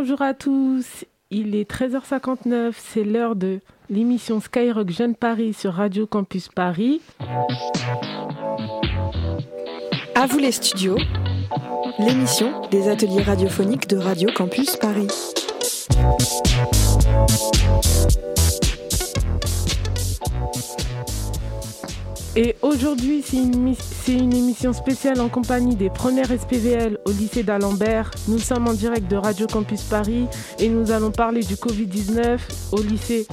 Bonjour à tous, il est 13h59, c'est l'heure de l'émission Skyrock Jeune Paris sur Radio Campus Paris. À vous les studios, l'émission des ateliers radiophoniques de Radio Campus Paris. Et aujourd'hui, c'est une, une, émission spéciale en compagnie des premières SPVL au lycée d'Alembert. Nous sommes en direct de Radio Campus Paris et nous allons parler du Covid-19 au lycée.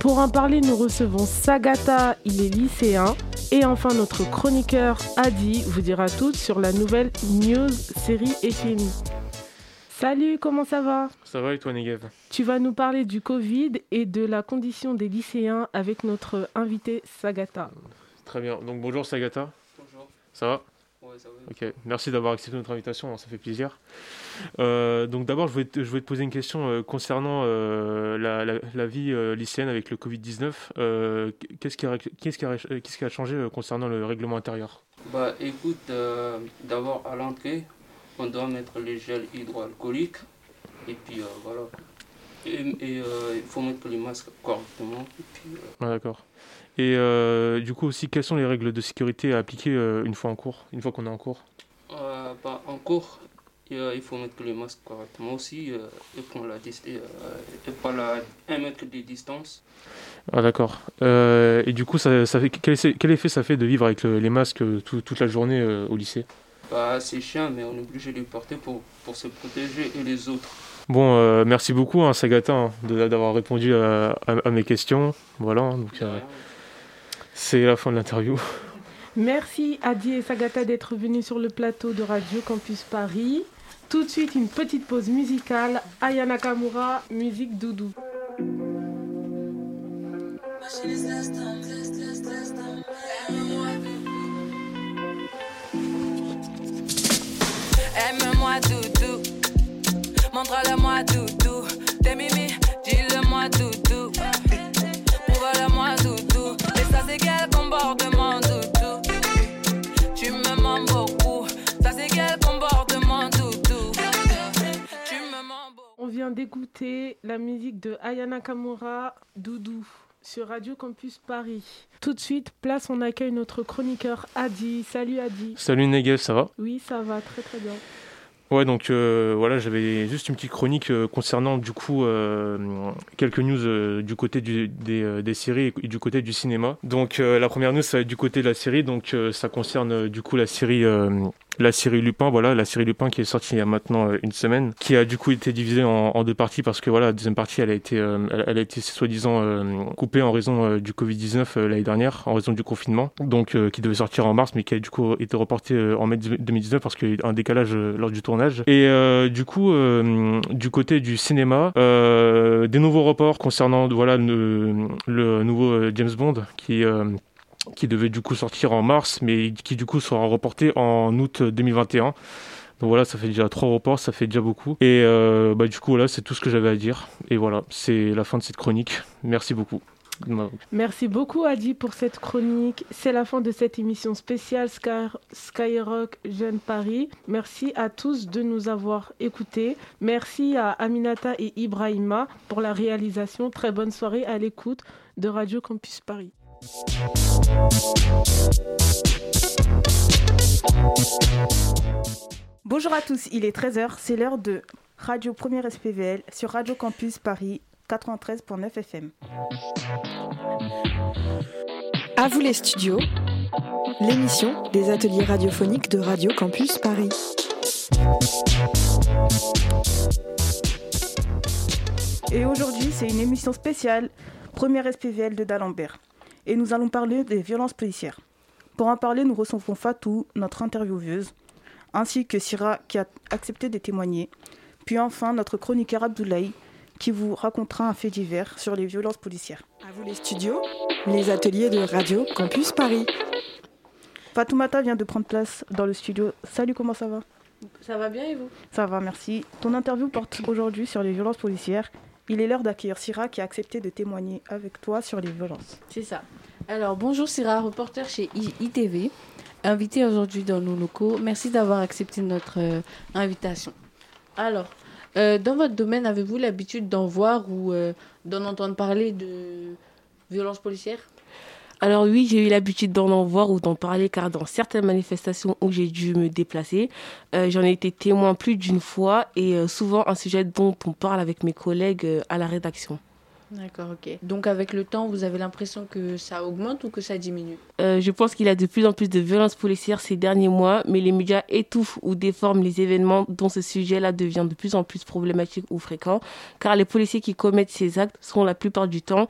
Pour en parler, nous recevons Sagata, il est lycéen. Et enfin, notre chroniqueur Adi vous dira tout sur la nouvelle news série FMI. Salut, comment ça va? Ça va et toi, Negev? Tu vas nous parler du Covid et de la condition des lycéens avec notre invité Sagata. Très bien. Donc bonjour Sagata. Bonjour. Ça va? Ouais, ça va. Ok. Merci d'avoir accepté notre invitation, ça fait plaisir. Euh, donc d'abord, je voulais, te, je voulais te poser une question euh, concernant euh, la, la, la, vie lycéenne avec le Covid-19. Euh, qu'est-ce qui, a, qui, qui changé concernant le règlement intérieur? Bah écoute, d'abord à l'entrée, on doit mettre les gels hydroalcooliques. Et puis voilà. Et il faut mettre les masques correctement. Et puis, ah, d'accord. Et euh, du coup aussi, quelles sont les règles de sécurité à appliquer euh, une fois en cours, une fois qu'on est en cours? Euh, bah, En cours, il faut mettre les masques correctement aussi et prendre la et pas la 1 mètre de distance. Ah d'accord. et du coup, ça, ça fait, quel, effet ça fait de vivre avec le, les masques tout, toute la journée au lycée? Bah, C'est chiant, mais on est obligé de les porter pour, pour se protéger et les autres. Bon, euh, merci beaucoup, hein, Sagata, hein, d'avoir répondu à, à, à, mes questions. Voilà, donc euh, c'est la fin de l'interview. Merci Adi et Sagata d'être venus sur le plateau de Radio Campus Paris. Tout de suite, une petite pause musicale. Aya Nakamura, musique doudou. Aime-moi doudou, montre-le-moi doudou. T'es mimi, c'est quel comportement doudou? Tu me mens beaucoup. Ça c'est quel comportement doudou? Tu me mens beaucoup. On vient d'écouter la musique de Ayana Kamura, Doudou sur Radio Campus Paris. Tout de suite, place on accueille notre chroniqueur Adi. Salut Adi. Salut Negev, ça va? Oui, ça va très très bien. Ouais, donc euh, voilà, j'avais juste une petite chronique euh, concernant du coup euh, quelques news du côté des, des, séries et du côté du cinéma. Donc la première news, ça va être du côté de la série, donc ça concerne du coup la série la série Lupin, voilà, la série Lupin qui est sortie il y a maintenant une semaine, qui a du coup été divisée en, deux parties parce que voilà, la deuxième partie, elle a été, euh, elle, a été soi-disant euh, coupée en raison euh, du Covid-19 l'année dernière, en raison du confinement, donc qui devait sortir en mars, mais qui a du coup été reporté en mai 2019 parce qu'il y a eu un décalage lors du tournage. Et du coup, du côté du cinéma, des nouveaux reports concernant voilà le, le nouveau James Bond qui qui devait du coup sortir en mars, mais qui du coup sera reporté en août 2021. Donc voilà, ça fait déjà trois reports, ça fait déjà beaucoup. Et euh, bah, du coup, voilà, c'est tout ce que j'avais à dire. Et voilà, c'est la fin de cette chronique. Merci beaucoup. Merci beaucoup Adi pour cette chronique. C'est la fin de cette émission spéciale Sky, Skyrock Jeune Paris. Merci à tous de nous avoir écoutés. Merci à Aminata et Ibrahima pour la réalisation. Très bonne soirée à l'écoute de Radio Campus Paris. Bonjour à tous, il est 13h, c'est l'heure de Radio Première SPVL sur Radio Campus Paris 93.9 FM. À vous les studios, l'émission des ateliers radiophoniques de Radio Campus Paris. Et aujourd'hui, c'est une émission spéciale Première SPVL de D'Alembert et nous allons parler des violences policières. Pour en parler, nous recevons Fatou, notre intervieweuse, ainsi que Syrah qui a accepté de témoigner, puis enfin notre chroniqueur Abdoulaye qui vous racontera un fait divers sur les violences policières. À vous les studios, les ateliers de Radio Campus Paris. Fatoumata vient de prendre place dans le studio. Salut, comment ça va? Ça va bien et vous? Ça va, merci. Ton interview porte aujourd'hui sur les violences policières il est l'heure d'accueillir Syrah qui a accepté de témoigner avec toi sur les violences. C'est ça. Alors, bonjour Syrah, reporter chez ITV, invité aujourd'hui dans nos locaux. Merci d'avoir accepté notre euh, invitation. Alors, Euh, dans votre domaine, avez-vous l'habitude d'en voir ou euh, d'en entendre parler de violences policières? Alors oui, j'ai eu l'habitude d'en en voir ou d'en parler car dans certaines manifestations où j'ai dû me déplacer, euh, j'en ai été témoin plus d'une fois et euh, souvent un sujet dont on parle avec mes collègues euh, à la rédaction. D'accord, ok. Donc avec le temps, vous avez l'impression que ça augmente ou que ça diminue? Euh, je pense qu'il y a de plus en plus de violences policières ces derniers mois, mais les médias étouffent ou déforment les événements dont ce sujet-là devient de plus en plus problématique ou fréquent, car les policiers qui commettent ces actes sont la plupart du temps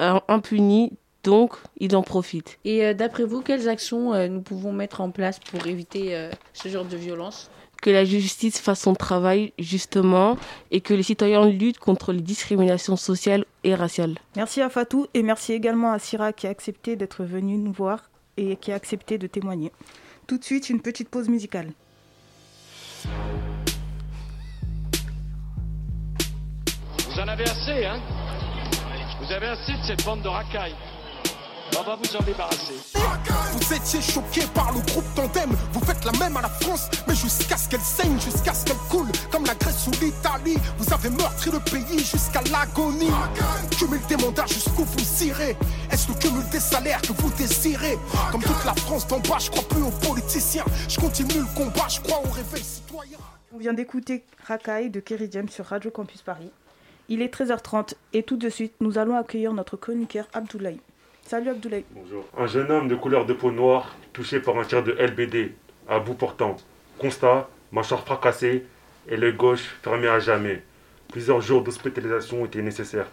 euh, impunis, donc ils en profitent. Et euh, d'après vous, quelles actions euh, nous pouvons mettre en place pour éviter euh, ce genre de violence? Que la justice fasse son travail justement et que les citoyens luttent contre les discriminations sociales et raciales. Merci à Fatou et merci également à Syrah qui a accepté d'être venu nous voir et qui a accepté de témoigner. Tout de suite, une petite pause musicale. Vous en avez assez, hein? Vous avez assez de cette bande de racailles. On va vous en débarrasser. Vous étiez choqués par le groupe Tandem, vous faites la même à la France, mais jusqu'à ce qu'elle saigne, jusqu'à ce qu'elle coule, comme la Grèce ou l'Italie. Vous avez meurtri le pays jusqu'à l'agonie. Cumul des mandats jusqu'où vous irez. Est-ce le cumul des salaires que vous désirez? Comme toute la France d'en bas, je crois plus aux politiciens. Je continue le combat, je crois au réveil citoyen. On vient d'écouter Rakai de Kerry James sur Radio Campus Paris. Il est 13h30 et tout de suite, nous allons accueillir notre chroniqueur Abdoulaye. Salut Abdoulaye. Bonjour. Un jeune homme de couleur de peau noire touché par un tir de LBD à bout portant. Constat, mâchoire fracassée et l'œil gauche fermé à jamais. Plusieurs jours d'hospitalisation étaient nécessaires.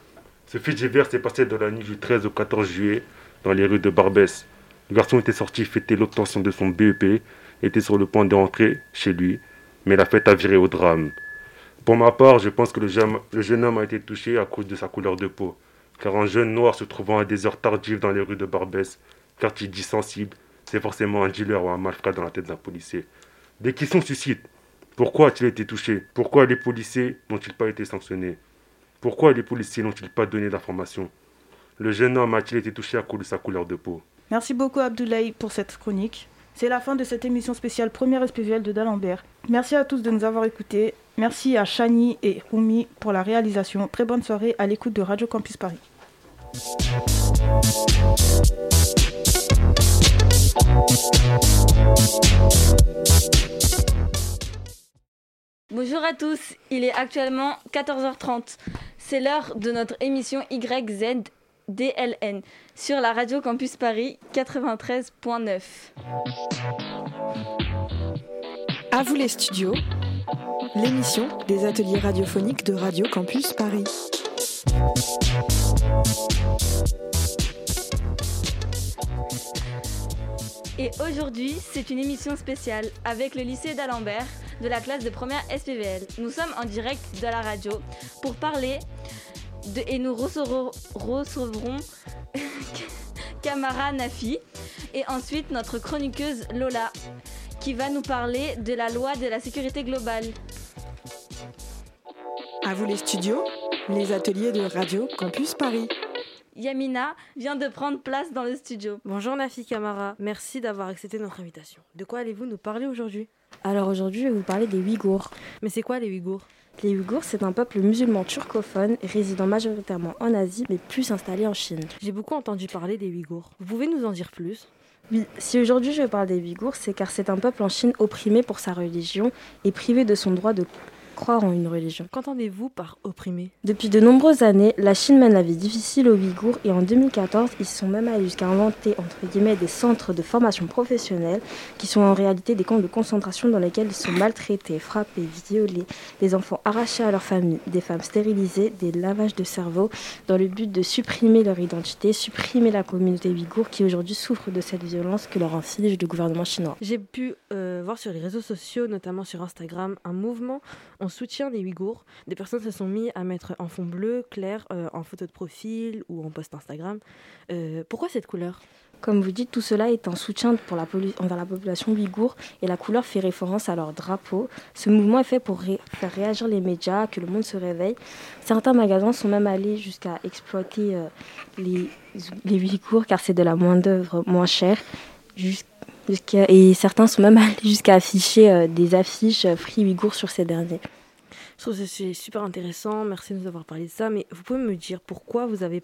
Ce fait s'est passé dans la nuit du 13 au 14 juillet dans les rues de Barbès. Le garçon était sorti fêter l'obtention de son BEP, était sur le point de rentrer chez lui, mais la fête a viré au drame. Pour ma part, je pense que le jeune homme a été touché à cause de sa couleur de peau car un jeune noir se trouvant à des heures tardives dans les rues de Barbès, quartier dit sensible, c'est forcément un dealer ou un malfrat dans la tête d'un policier. Des questions suscitent. Pourquoi a-t-il été touché? Pourquoi les policiers n'ont-ils pas été sanctionnés? Pourquoi les policiers n'ont-ils pas donné d'informations? Le jeune homme a-t-il été touché à cause de sa couleur de peau? Merci beaucoup Abdoulaye pour cette chronique. C'est la fin de cette émission spéciale première SPVL de D'Alembert. Merci à tous de nous avoir écoutés. Merci à Chani et Rumi pour la réalisation. Très bonne soirée à l'écoute de Radio Campus Paris. Bonjour à tous, il est actuellement 14h30. C'est l'heure de notre émission YZDLN sur la radio Campus Paris 93.9. À vous les studios, l'émission des ateliers radiophoniques de Radio Campus Paris. Et aujourd'hui, c'est une émission spéciale avec le lycée d'Alembert de la classe de première SPVL. Nous sommes en direct de la radio pour parler de, et nous recevrons, Camara Nafi et ensuite notre chroniqueuse Lola qui va nous parler de la loi de la sécurité globale. À vous les studios, les ateliers de Radio Campus Paris. Yamina vient de prendre place dans le studio. Bonjour Nafi Camara, merci d'avoir accepté notre invitation. De quoi allez-vous nous parler aujourd'hui? Alors aujourd'hui, je vais vous parler des Ouïghours. Mais c'est quoi les Ouïghours? Les Ouïghours, c'est un peuple musulman turcophone résidant majoritairement en Asie, mais plus installé en Chine. J'ai beaucoup entendu parler des Ouïghours. Vous pouvez nous en dire plus? Si aujourd'hui je parle des Ouïghours, c'est car c'est un peuple en Chine opprimé pour sa religion et privé de son droit de croire en une religion. Qu'entendez-vous par opprimé? Depuis de nombreuses années, la Chine mène la vie difficile aux Ouïghours et en 2014, ils sont même allés jusqu'à inventer entre guillemets des centres de formation professionnelle qui sont en réalité des camps de concentration dans lesquels ils sont maltraités, frappés, violés, des enfants arrachés à leur famille, des femmes stérilisées, des lavages de cerveau dans le but de supprimer leur identité, supprimer la communauté ouïghour qui aujourd'hui souffre de cette violence que leur inflige le gouvernement chinois. J'ai pu euh, voir sur les réseaux sociaux, notamment sur Instagram, un mouvement en soutien des Ouïghours. Des personnes se sont mis à mettre en fond bleu, clair, euh, en photo de profil ou en post Instagram. Euh, pourquoi cette couleur? Comme vous dites, tout cela est en soutien pour la envers la population ouïghour et la couleur fait référence à leur drapeau. Ce mouvement est fait pour faire réagir les médias, que le monde se réveille. Certains magasins sont même allés jusqu'à exploiter euh, les, les Ouïghours car c'est de la main-d'œuvre moins chère. et certains sont même allés jusqu'à afficher des affiches Free Ouïghours sur ces derniers. Je trouve que c'est super intéressant. Merci de nous avoir parlé de ça. Mais vous pouvez me dire pourquoi vous avez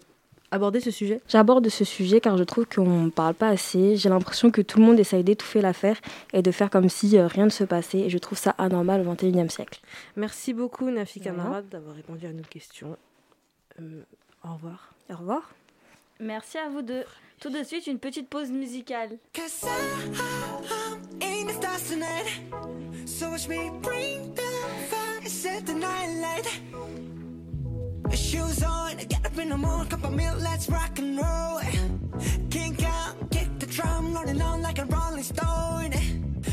abordé ce sujet? J'aborde ce sujet car je trouve qu'on ne parle pas assez. J'ai l'impression que tout le monde essaye d'étouffer l'affaire et de faire comme si euh, rien ne se passait. Et je trouve ça anormal au XXIe siècle. Merci beaucoup, Nafi Camarade, d'avoir répondu à nos questions. Euh, au revoir. Au revoir. Merci à vous deux. Tout de suite, une petite pause musicale. The the set the night light. Shoes on, get up in the morning, cup of milk, let's rock and roll. Kink out, kick the drum, rolling on like a rolling stone.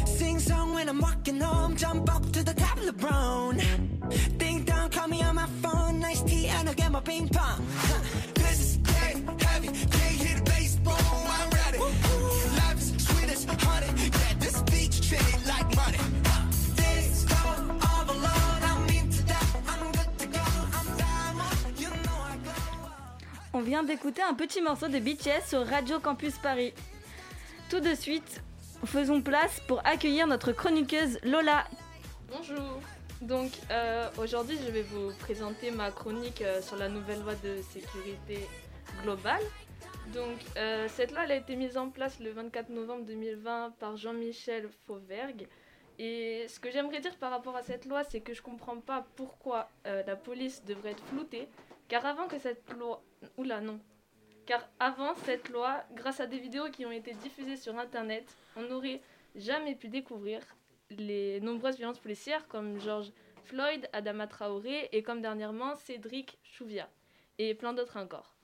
Sing song when I'm walking home, jump up to the top of the brown. Ding dong, call me on my phone, nice tea, and I'll get my ping pong. This vient d'écouter un petit morceau de BTS sur Radio Campus Paris. Tout de suite, faisons place pour accueillir notre chroniqueuse Lola. Bonjour. Donc euh, aujourd'hui, je vais vous présenter ma chronique euh, sur la nouvelle loi de sécurité globale. Donc euh, cette loi elle a été mise en place le 24 novembre 2020 par Jean-Michel Fauvergue. Et ce que j'aimerais dire par rapport à cette loi, c'est que je comprends pas pourquoi la police devrait être floutée. Car avant que cette loi... Oula non. Car avant cette loi, grâce à des vidéos qui ont été diffusées sur Internet, on n'aurait jamais pu découvrir les nombreuses violences policières comme George Floyd, Adama Traoré et comme dernièrement Cédric Chouviat et plein d'autres encore.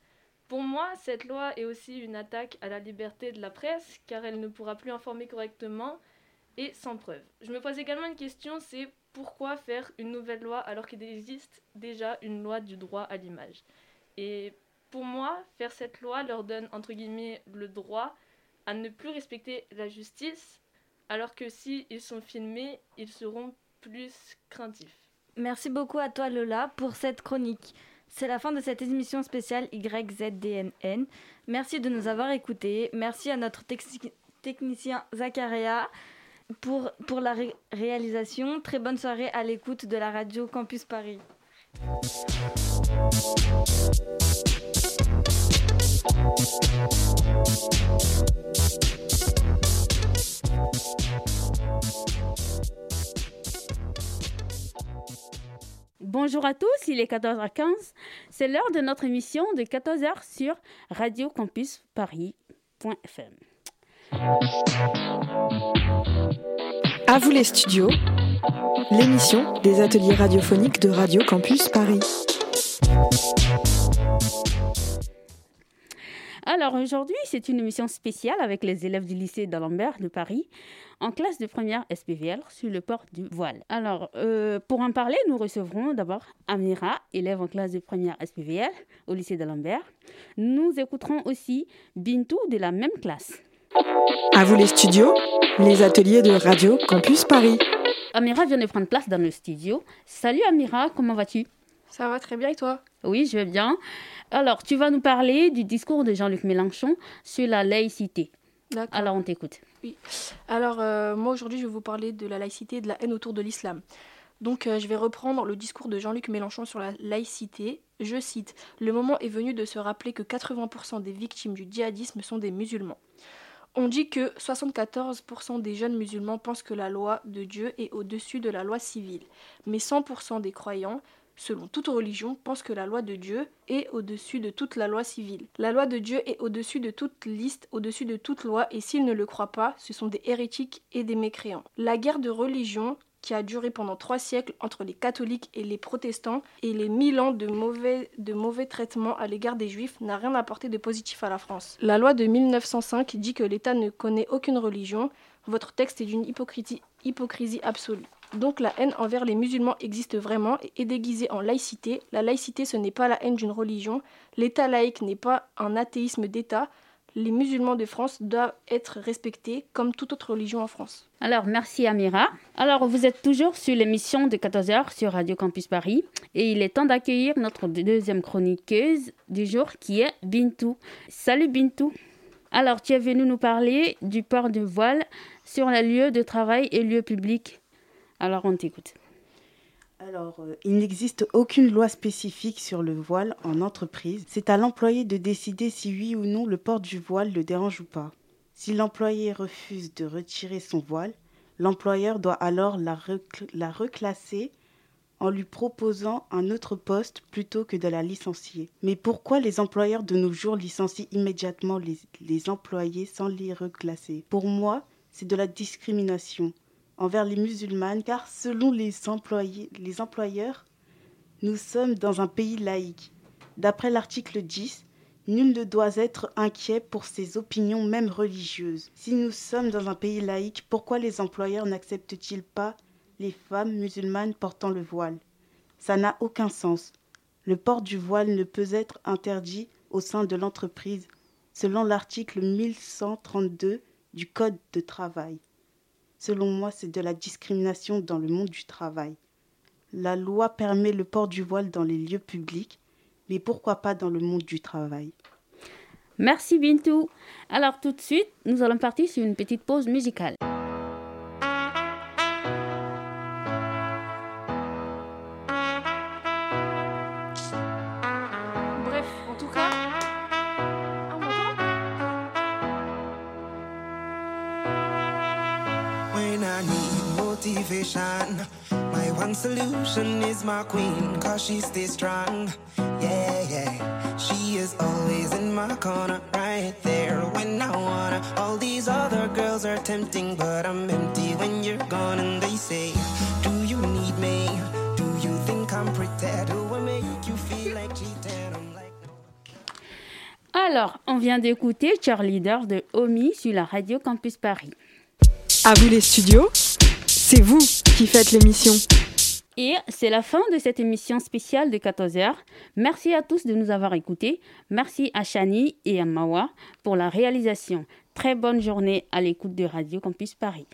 Pour moi, cette loi est aussi une attaque à la liberté de la presse car elle ne pourra plus informer correctement et sans preuve. Je me pose également une question, c'est pourquoi faire une nouvelle loi alors qu'il existe déjà une loi du droit à l'image? Pour moi, faire cette loi leur donne entre guillemets le droit à ne plus respecter la justice alors que si ils sont filmés, ils seront plus craintifs. Merci beaucoup à toi Lola pour cette chronique. C'est la fin de cette émission spéciale YZDNN. Merci de nous avoir écoutés. Merci à notre technicien Zacharia pour, pour la ré- réalisation. Très bonne soirée à l'écoute de la radio Campus Paris. Bonjour à tous, il est 14h15. C'est l'heure de notre émission de 14h sur Radio Campus Paris.fm. À vous les studios, l'émission des ateliers radiophoniques de Radio Campus Paris. Alors aujourd'hui, c'est une émission spéciale avec les élèves du lycée d'Alembert de Paris en classe de première SPVL sur le port du voile. Alors euh, pour en parler, nous recevrons d'abord Amira, élève en classe de première SPVL au lycée d'Alembert. Nous écouterons aussi Bintou de la même classe. À vous les studios, les ateliers de Radio Campus Paris. Amira vient de prendre place dans le studio. Salut Amira, comment vas-tu? Ça va très bien et toi? Oui, je vais bien. Alors, tu vas nous parler du discours de Jean-Luc Mélenchon sur la laïcité. D'accord. Alors, on t'écoute. Oui. Alors, euh, moi aujourd'hui, je vais vous parler de la laïcité et de la haine autour de l'islam. Donc, euh, je vais reprendre le discours de Jean-Luc Mélenchon sur la laïcité. Je cite Le moment est venu de se rappeler que 80% des victimes du djihadisme sont des musulmans. On dit que 74% des jeunes musulmans pensent que la loi de Dieu est au-dessus de la loi civile, mais 100% des croyants, selon toute religion, pensent que la loi de Dieu est au-dessus de toute la loi civile. La loi de Dieu est au-dessus de toute liste, au-dessus de toute loi, et s'ils ne le croient pas, ce sont des hérétiques et des mécréants. La guerre de religion qui a duré pendant trois siècles entre les catholiques et les protestants et les mille ans de mauvais, de mauvais traitements à l'égard des juifs n'a rien apporté de positif à la France. La loi de 1905 dit que l'État ne connaît aucune religion. Votre texte est d'une hypocrisie absolue. Donc la haine envers les musulmans existe vraiment et déguisée en laïcité. La laïcité, ce n'est pas la haine d'une religion. L'État laïque n'est pas un athéisme d'État. Les musulmans de France doivent être respectés comme toute autre religion en France. Alors, merci Amira. Alors, vous êtes toujours sur l'émission de 14h sur Radio Campus Paris et il est temps d'accueillir notre deuxième chroniqueuse du jour qui est Bintou. Salut Bintou. Alors, tu es venu nous parler du port de voile sur les lieux de travail et lieux publics. Alors, on t'écoute. Alors, euh, il n'existe aucune loi spécifique sur le voile en entreprise. C'est à l'employé de décider si oui ou non le port du voile le dérange ou pas. Si l'employé refuse de retirer son voile, l'employeur doit alors la, recl- la reclasser en lui proposant un autre poste plutôt que de la licencier. Mais pourquoi les employeurs de nos jours licencient immédiatement les employés sans les reclasser? Pour moi, c'est de la discrimination envers les musulmanes, car selon les, employés, les employeurs, nous sommes dans un pays laïque. D'après l'article 10, nul ne doit être inquiet pour ses opinions, même religieuses. Si nous sommes dans un pays laïque, pourquoi les employeurs n'acceptent-ils pas les femmes musulmanes portant le voile? Ça n'a aucun sens. Le port du voile ne peut être interdit au sein de l'entreprise, selon l'article 1132 du Code de travail. Selon moi, c'est de la discrimination dans le monde du travail. La loi permet le port du voile dans les lieux publics, mais pourquoi pas dans le monde du travail? Merci Bintou. Alors tout de suite, nous allons partir sur une petite pause musicale. Motivation, my one solution is my queen, cause she stays strong. Yeah, yeah. She is always in my corner, right there when I wanna. All these other girls are tempting, but I'm empty when you're gone. And they say, Do you need me? Do you think I'm pretty? Do I make you feel like cheating? I'm like, Alors, on vient d'écouter Cheerleader de Omi sur la radio Campus Paris. À vous les studios, c'est vous qui faites l'émission. Et c'est la fin de cette émission spéciale de 14h. Merci à tous de nous avoir écoutés. Merci à Chani et à Mawa pour la réalisation. Très bonne journée à l'écoute de Radio Campus Paris.